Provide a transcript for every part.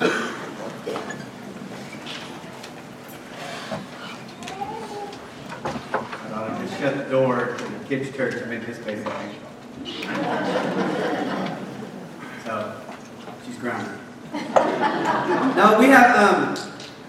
Uh, just shut the door to the kids' church make this like So, she's grounded. no, we have, um,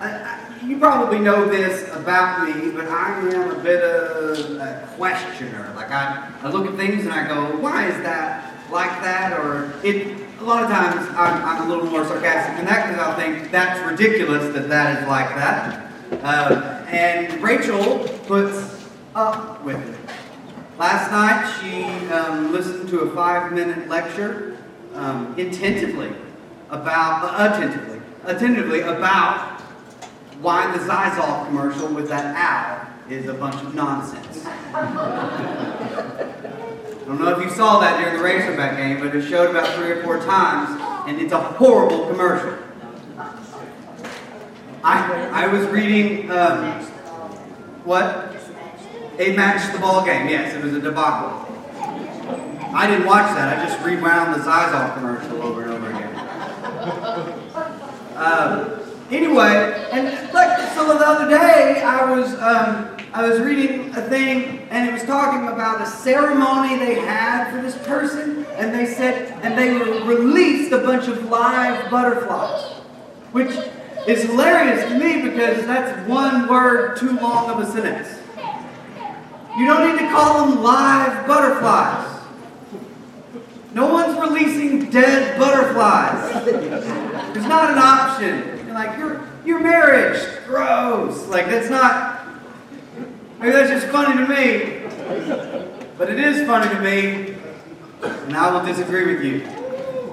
I, I, you probably know this about me, but I am a bit of a questioner. Like, I, I look at things and I go, why is that like that? Or it, a lot of times I'm, I'm a little more sarcastic than that because I think that's ridiculous that that is like that. Uh, and Rachel puts up with it. Last night she um, listened to a five-minute lecture um, attentively about, uh, attentively, attentively about why the Xyzal commercial with that owl is a bunch of nonsense. I don't know if you saw that during the Razorback game, but it showed about three or four times, and it's a horrible commercial. I, I was reading, um, what? It matched the ball game, yes, it was a debacle. I didn't watch that, I just rewound the Xyzal commercial over and over again. Um, anyway, and like so the other day, I was um, I was reading a thing, and it was talking about a ceremony they had for this person, and they said, and they released a bunch of live butterflies, which is hilarious to me because that's one word too long of a sentence. You don't need to call them live butterflies. No one's releasing dead butterflies. It's not an option. Like, your, your marriage, gross. Like, that's not, maybe that's just funny to me. But it is funny to me, and I will disagree with you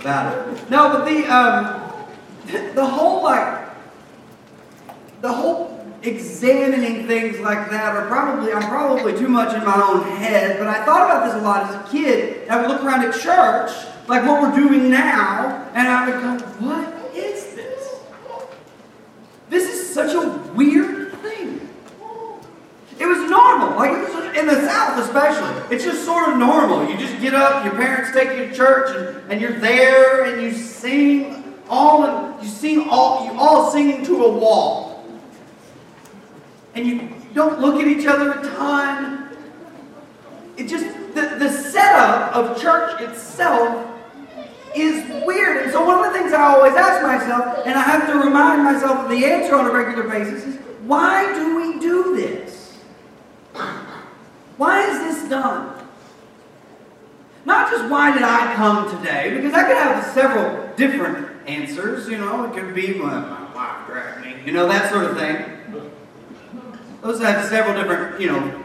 about it. No, but the, um, the whole, like, the whole examining things like that are probably, I'm probably too much in my own head, but I thought about this a lot as a kid. I would look around at church, like what we're doing now, and I would go, what is this? This is such a weird thing. It was normal, like it was in the South especially. It's just sort of normal. You just get up, your parents take you to church, and, and you're there, and you sing all, and you sing all, you all singing to a wall and you don't look at each other a ton. It just, the, the setup of church itself is weird. And so one of the things I always ask myself, and I have to remind myself of the answer on a regular basis, is why do we do this? Why is this done? Not just why did I come today, because I could have several different answers. You know, it could be my, my wife dragged me, you know, that sort of thing. Those have several different, you know,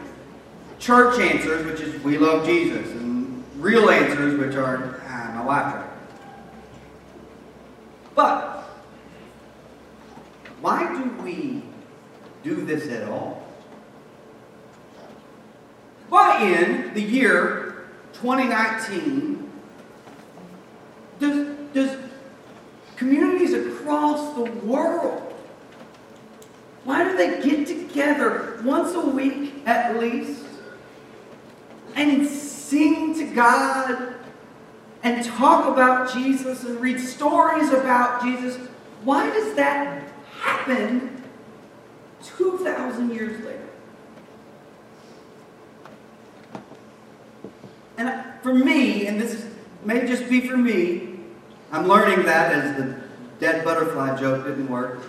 church answers, which is we love Jesus, and real answers, which are ah, my wife tried. But why do we do this at all? Why in the year 2019 does, does communities across the world why do they get together once a week at least and sing to God and talk about Jesus and read stories about Jesus? Why does that happen 2,000 years later? And for me, and this may just be for me, I'm learning that as the dead butterfly joke didn't work.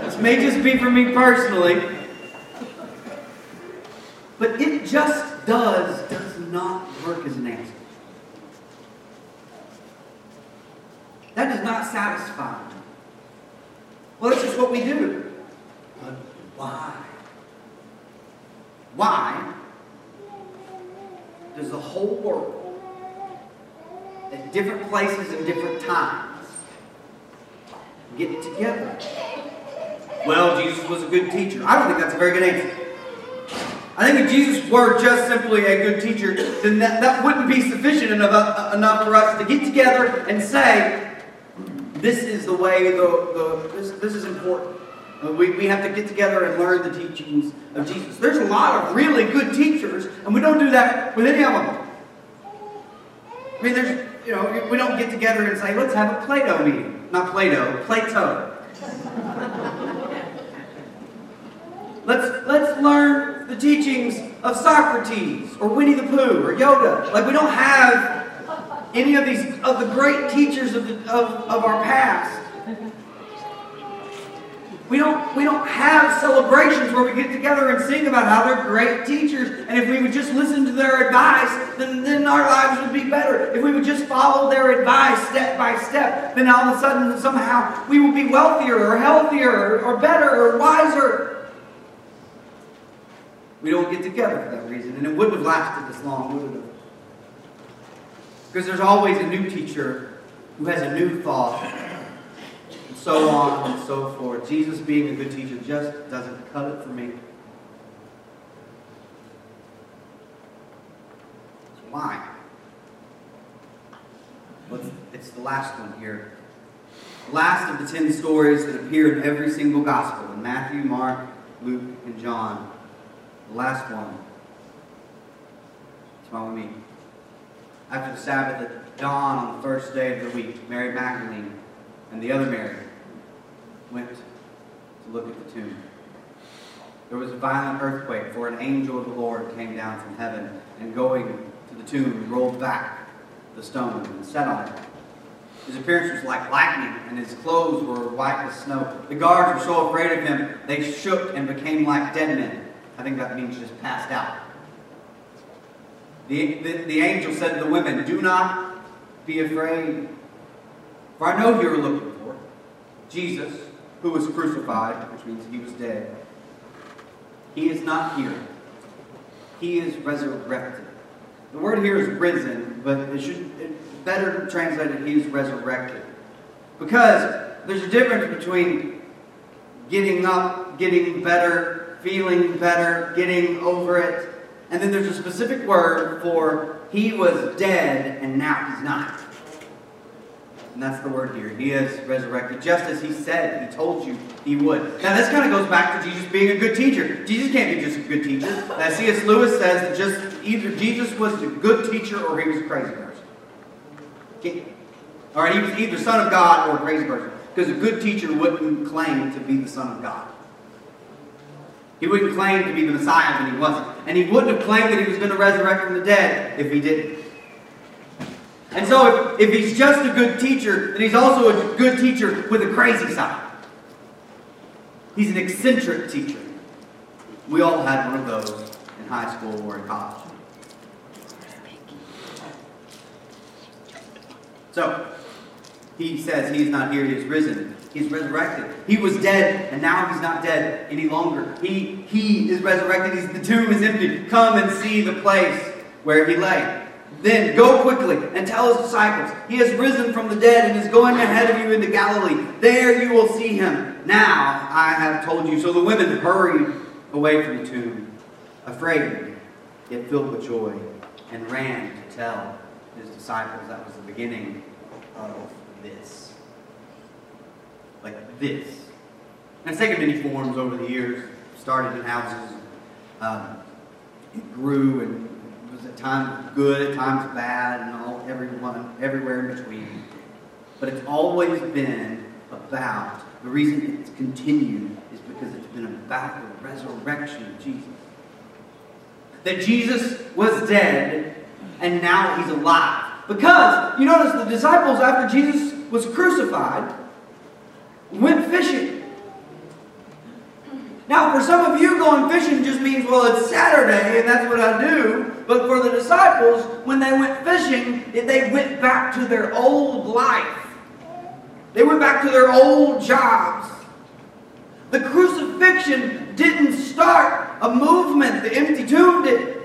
This may just be for me personally. But it just does, does not work as an answer. That does not satisfy me. Well, that's just what we do. But why? Why does the whole world, at different places and different times, get together. Well, Jesus was a good teacher. I don't think that's a very good answer. I think if Jesus were just simply a good teacher, then that, that wouldn't be sufficient enough, uh, enough for us to get together and say, this is the way, the, the, this, this is important. We, we have to get together and learn the teachings of Jesus. There's a lot of really good teachers, and we don't do that with any of them. I mean, there's, you know, we don't get together and say, let's have a Plato meeting. not Plato, Plato. let's, let's learn the teachings of Socrates or Winnie the Pooh or Yoda. Like we don't have any of these of the great teachers of, the, of, of our past. We don't, we don't have celebrations where we get together and sing about how they're great teachers. And if we would just listen to their advice, then, then our lives would be better. If we would just follow their advice step by step, then all of a sudden, somehow, we will be wealthier or healthier or better or wiser. We don't get together for that reason. And it wouldn't have lasted this long, would it? Because there's always a new teacher who has a new thought so on and so forth. Jesus being a good teacher just doesn't cut it for me. Why? Well, it's the last one here. The last of the ten stories that appear in every single gospel in Matthew, Mark, Luke, and John. The last one. Smile with me. After the Sabbath at dawn on the first day of the week, Mary Magdalene and the other Mary went to look at the tomb. There was a violent earthquake, for an angel of the Lord came down from heaven, and going to the tomb, rolled back the stone and sat on it. His appearance was like lightning, and his clothes were white as snow. The guards were so afraid of him, they shook and became like dead men. I think that means just passed out. The, the, the angel said to the women, Do not be afraid, for I know who you're looking for Jesus who was crucified, which means he was dead. He is not here. He is resurrected. The word here is risen, but it should it better translated he is resurrected. Because there's a difference between getting up, getting better, feeling better, getting over it, and then there's a specific word for he was dead and now he's not. And that's the word here. He is resurrected, just as he said, he told you he would. Now, this kind of goes back to Jesus being a good teacher. Jesus can't be just a good teacher. As C.S. Lewis says that just either Jesus was a good teacher or he was a crazy person. All right, he was either son of God or a crazy person. Because a good teacher wouldn't claim to be the son of God. He wouldn't claim to be the Messiah when he wasn't. And he wouldn't have claimed that he was going to resurrect from the dead if he didn't. And so if, if he's just a good teacher, then he's also a good teacher with a crazy side. He's an eccentric teacher. We all had one of those in high school or in college. So, he says he's not here, he's risen. He's resurrected. He was dead, and now he's not dead any longer. He, he is resurrected. He's, the tomb is empty. Come and see the place where he lay. Then go quickly and tell his disciples, He has risen from the dead and is going ahead of you into Galilee. There you will see him. Now I have told you. So the women hurried away from the tomb, afraid, yet filled with joy, and ran to tell his disciples. That was the beginning of this. Like this. And it's taken many forms over the years. Started in houses, um, it grew and at times good, at times bad, and all everyone everywhere in between. But it's always been about the reason it's continued is because it's been about the resurrection of Jesus. That Jesus was dead and now he's alive. Because you notice the disciples, after Jesus was crucified, went fishing. Now, for some of you, going fishing just means, well, it's Saturday and that's what I do. But for the disciples, when they went fishing, they went back to their old life. They went back to their old jobs. The crucifixion didn't start a movement, the empty tomb did.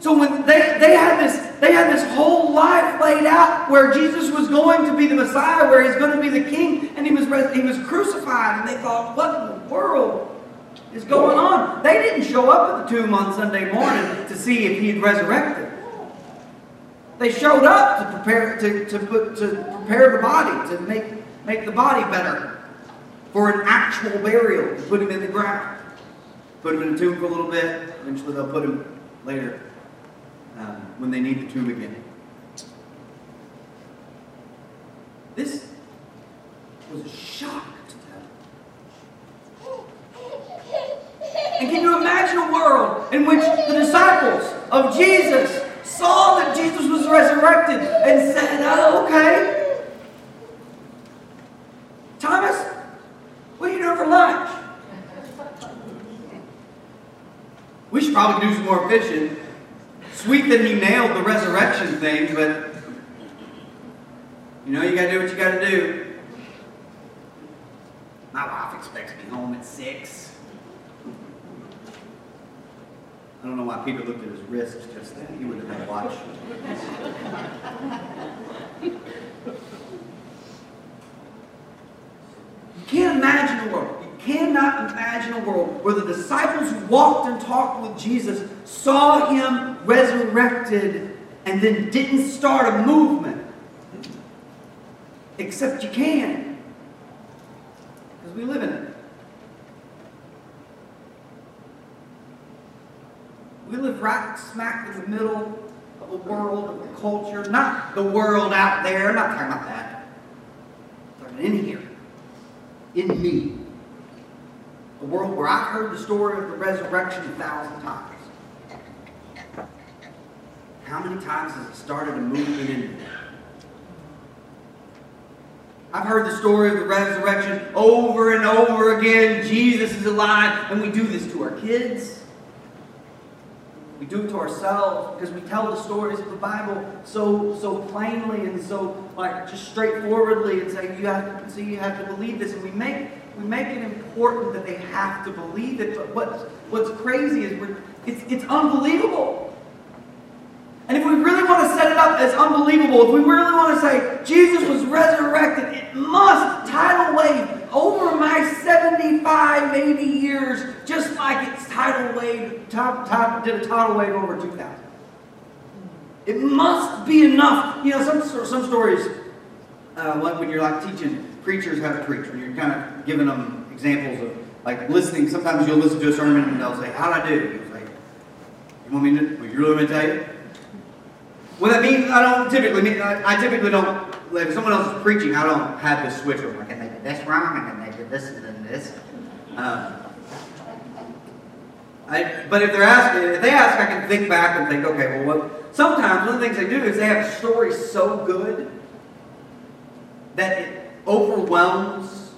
So when they, they had this they had this whole life laid out where Jesus was going to be the Messiah, where he's going to be the king, and he was he was crucified, and they thought, what in the world? is going on. They didn't show up at the tomb on Sunday morning to see if he'd resurrected. They showed up to prepare to, to, put, to prepare the body, to make, make the body better for an actual burial, to put him in the ground. Put him in the tomb for a little bit, eventually they'll put him later um, when they need the tomb again. This was a shock to them. And can you imagine a world in which the disciples of Jesus saw that Jesus was resurrected and said, oh, okay. Thomas, what are you doing for lunch? We should probably do some more fishing. Sweet that he nailed the resurrection thing, but you know you gotta do what you gotta do. My wife expects me home at six. I don't know why Peter looked at his wrists just then. He would have had a watch. you can't imagine a world. You cannot imagine a world where the disciples who walked and talked with Jesus saw him resurrected and then didn't start a movement. Except you can. Because we live in it. We live right smack in the middle of the world, of the culture. Not the world out there. I'm not talking about that. I'm in here. In me. A world where I've heard the story of the resurrection a thousand times. How many times has it started a movement in me? I've heard the story of the resurrection over and over again. Jesus is alive, and we do this to our kids. We do it to ourselves because we tell the stories of the Bible so so plainly and so like just straightforwardly and say you have to see you have to believe this and we make we make it important that they have to believe it. But what's what's crazy is we're it's it's unbelievable. And if we really want to set it up as unbelievable, if we really want to say Jesus was resurrected, it must tidal wave over my 75, 80 years, just like it's tidal wave, top, top, did a tidal wave over 2000. It must be enough. You know, some, some stories, uh, when you're like teaching preachers how to preach, when you're kind of giving them examples of like listening, sometimes you'll listen to a sermon and they'll say, How'd I do? You say, You want me to, you really want me to tell you? Well, that means I don't typically mean, I, I typically don't, like, if someone else is preaching, I don't have this switch over. Like, and they did this wrong, and then they did this and then this. Um, I, but if they're asking, if they ask, I can think back and think, okay, well, what? Sometimes one of the things they do is they have story so good that it overwhelms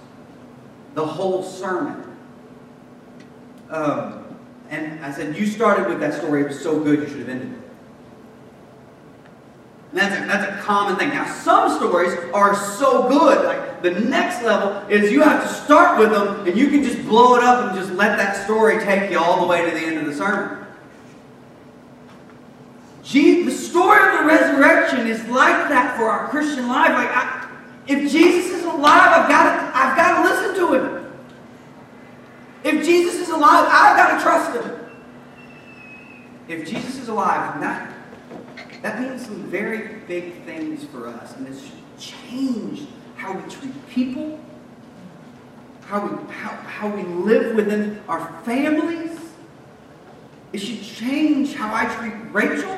the whole sermon. Um, and I said, you started with that story. It was so good, you should have ended it. That's a, that's a common thing. Now, some stories are so good. Like the next level is you have to start with them and you can just blow it up and just let that story take you all the way to the end of the sermon. the story of the resurrection is like that for our Christian life. Like, I, if Jesus is alive, I've got to, I've got to listen to him. If Jesus is alive, I've got to trust him. If Jesus is alive, that that means some very big things for us, and it's changed how we treat people, how we, how, how we live within our families. It should change how I treat Rachel.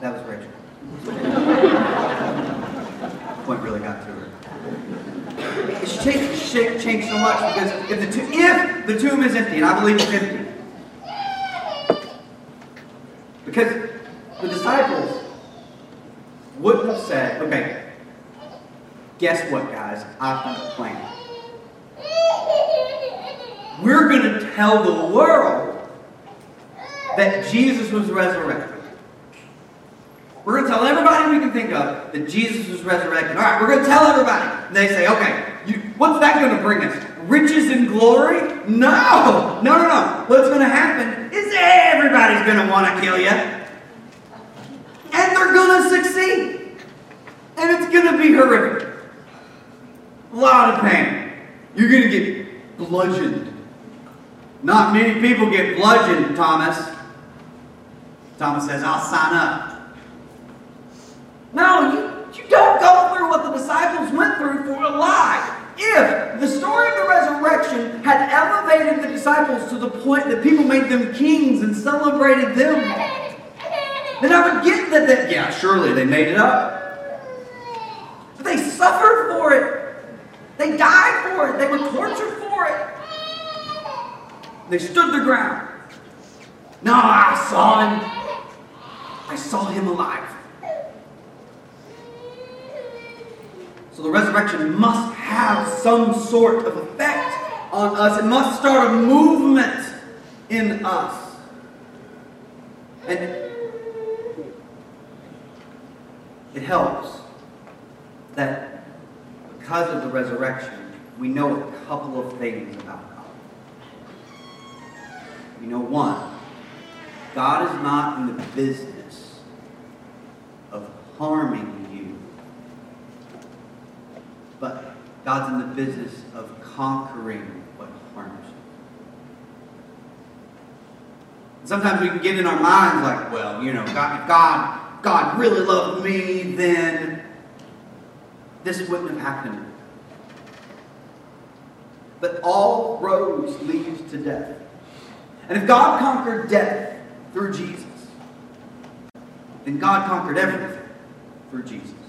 That was Rachel. Point really got to her. It should change, so much because if the, tomb, if the tomb is empty, and I believe it's empty, because the disciples wouldn't have said, okay, guess what, guys? I've got a plan. We're going to tell the world that Jesus was resurrected. We're going to tell everybody we can think of that Jesus was resurrected. All right, we're going to tell everybody. And they say, okay, you, what's that going to bring us? Riches and glory? No! No, no, no. What's going to happen is everybody's going to want to kill you. And they're going to succeed. And it's going to be horrific. A lot of pain. You're going to get bludgeoned. Not many people get bludgeoned, Thomas. Thomas says, I'll sign up. No, you, you don't go through what the disciples went through for a lie. If the story of the resurrection had elevated the disciples to the point that people made them kings and celebrated them, then I would get that, that yeah, surely they made it up. But they suffered for it. They died for it. They were tortured for it. They stood the ground. No, I saw him. I saw him alive. So the resurrection must have some sort of effect on us. It must start a movement in us. And it helps that because of the resurrection, we know a couple of things about God. We know one, God is not in the business of harming you, but God's in the business of conquering what harms you. Sometimes we can get in our minds like, well, you know, God, if God, God really loved me, then this wouldn't have happened. But all roads lead to death. And if God conquered death through Jesus, then God conquered everything through Jesus.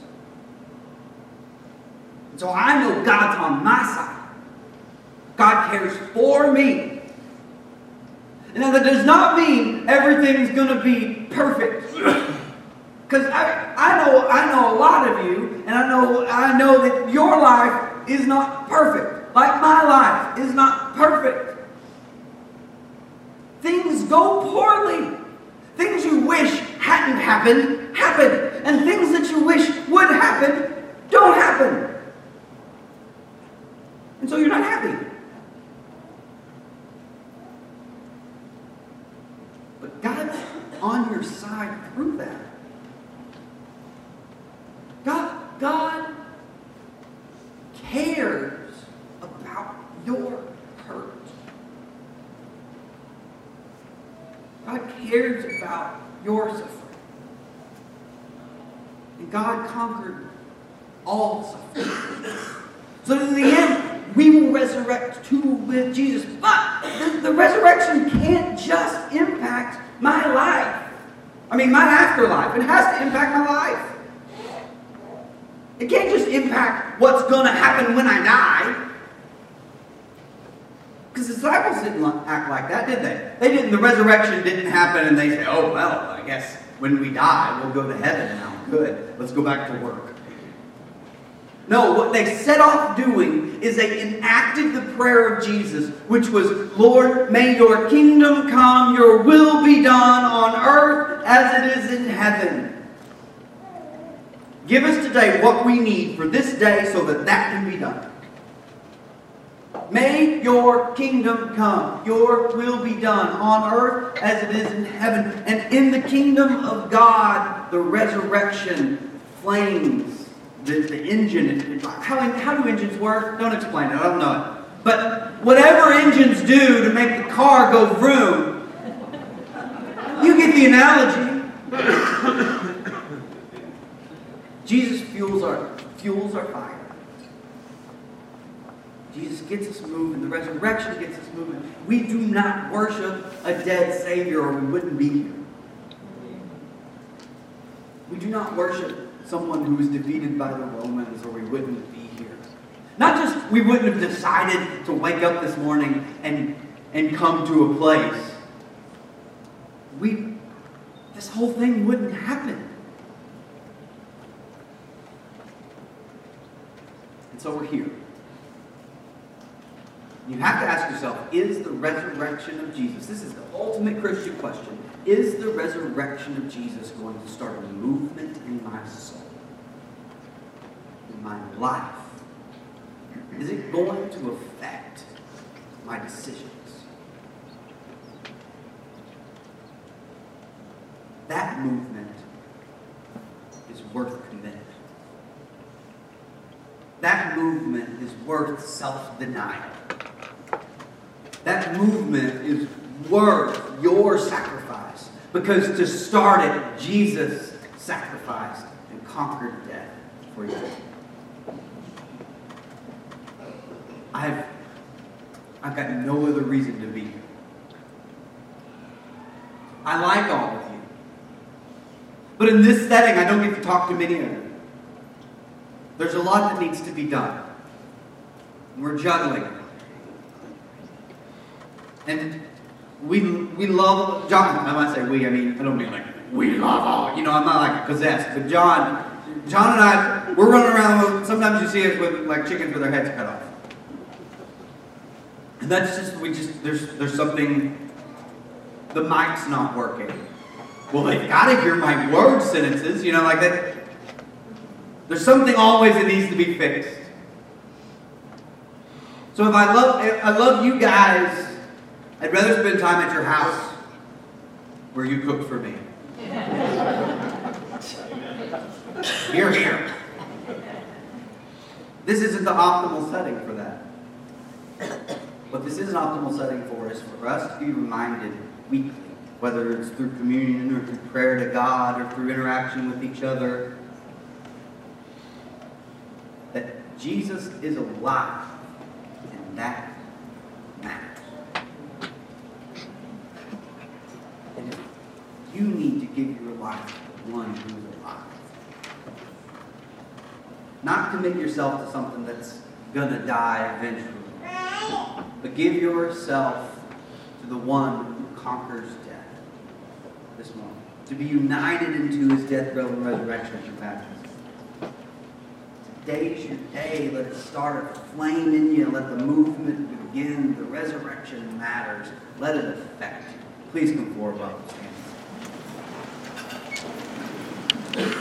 So I know God's on my side. God cares for me. And that does not mean everything's going to be perfect. Because I, I know I know a lot of you, and I know I know that your life is not perfect. Like my life is not perfect. Things go poorly. Things you wish hadn't happened, happen. And things that you wish would happen, don't happen. And so you're not happy. But God's on your side through that. God, God cares about your hurt. God cares about your suffering. And God conquered all suffering. So in the end, resurrect too with Jesus. But the, the resurrection can't just impact my life. I mean, my afterlife. It has to impact my life. It can't just impact what's going to happen when I die. Because the disciples didn't act like that, did they? They didn't. The resurrection didn't happen, and they say, "Oh well, I guess when we die, we'll go to heaven now. Good. Let's go back to work." No, what they set off doing is they enacted the prayer of Jesus, which was, Lord, may your kingdom come, your will be done on earth as it is in heaven. Give us today what we need for this day so that that can be done. May your kingdom come, your will be done on earth as it is in heaven. And in the kingdom of God, the resurrection flames, the, the engine. How, how do engines work? Don't explain it, I don't know it. But whatever engines do to make the car go vroom, you get the analogy. Jesus fuels our, fuels our fire. Jesus gets us moving. The resurrection gets us moving. We do not worship a dead Savior or we wouldn't be here. We do not worship someone who was defeated by the Romans or we wouldn't be here. Not just we wouldn't have decided to wake up this morning and, and come to a place. We, this whole thing wouldn't happen. And so we're here. You have to ask yourself is the resurrection of Jesus, this is the ultimate Christian question, is the resurrection of Jesus going to start a movement in my soul, in my life? Is it going to affect my decisions? That movement is worth committing. That movement is worth self denial. That movement is worth your sacrifice. Because to start it, Jesus sacrificed and conquered death for you. I've, I've got no other reason to be here. I like all of you. But in this setting, I don't get to talk to many of you. There's a lot that needs to be done. We're juggling. And we we love John. I might say we. I mean I don't mean like we love all. You know I'm not like possessed. But John, John and I, we're running around. Sometimes you see us with like chickens with their heads cut off. And that's just we just there's there's something. The mic's not working. Well, they've got to hear my word sentences. You know like that. There's something always that needs to be fixed. So if I love if I love you guys, I'd rather spend time at your house where you cook for me. Here, here. This isn't the optimal setting for that. What this is an optimal setting for is for us to be reminded weekly, whether it's through communion or through prayer to God or through interaction with each other, that Jesus is alive and that matters. And if you need to give your life to the one who is alive, not commit yourself to something that's going to die eventually, but give yourself to the one who conquers death this morning. To be united into his death, burial, and resurrection your baptism. Today's your day. Let it start a flame in you. Let the movement begin. The resurrection matters. Let it affect you. Please come forward while we stand.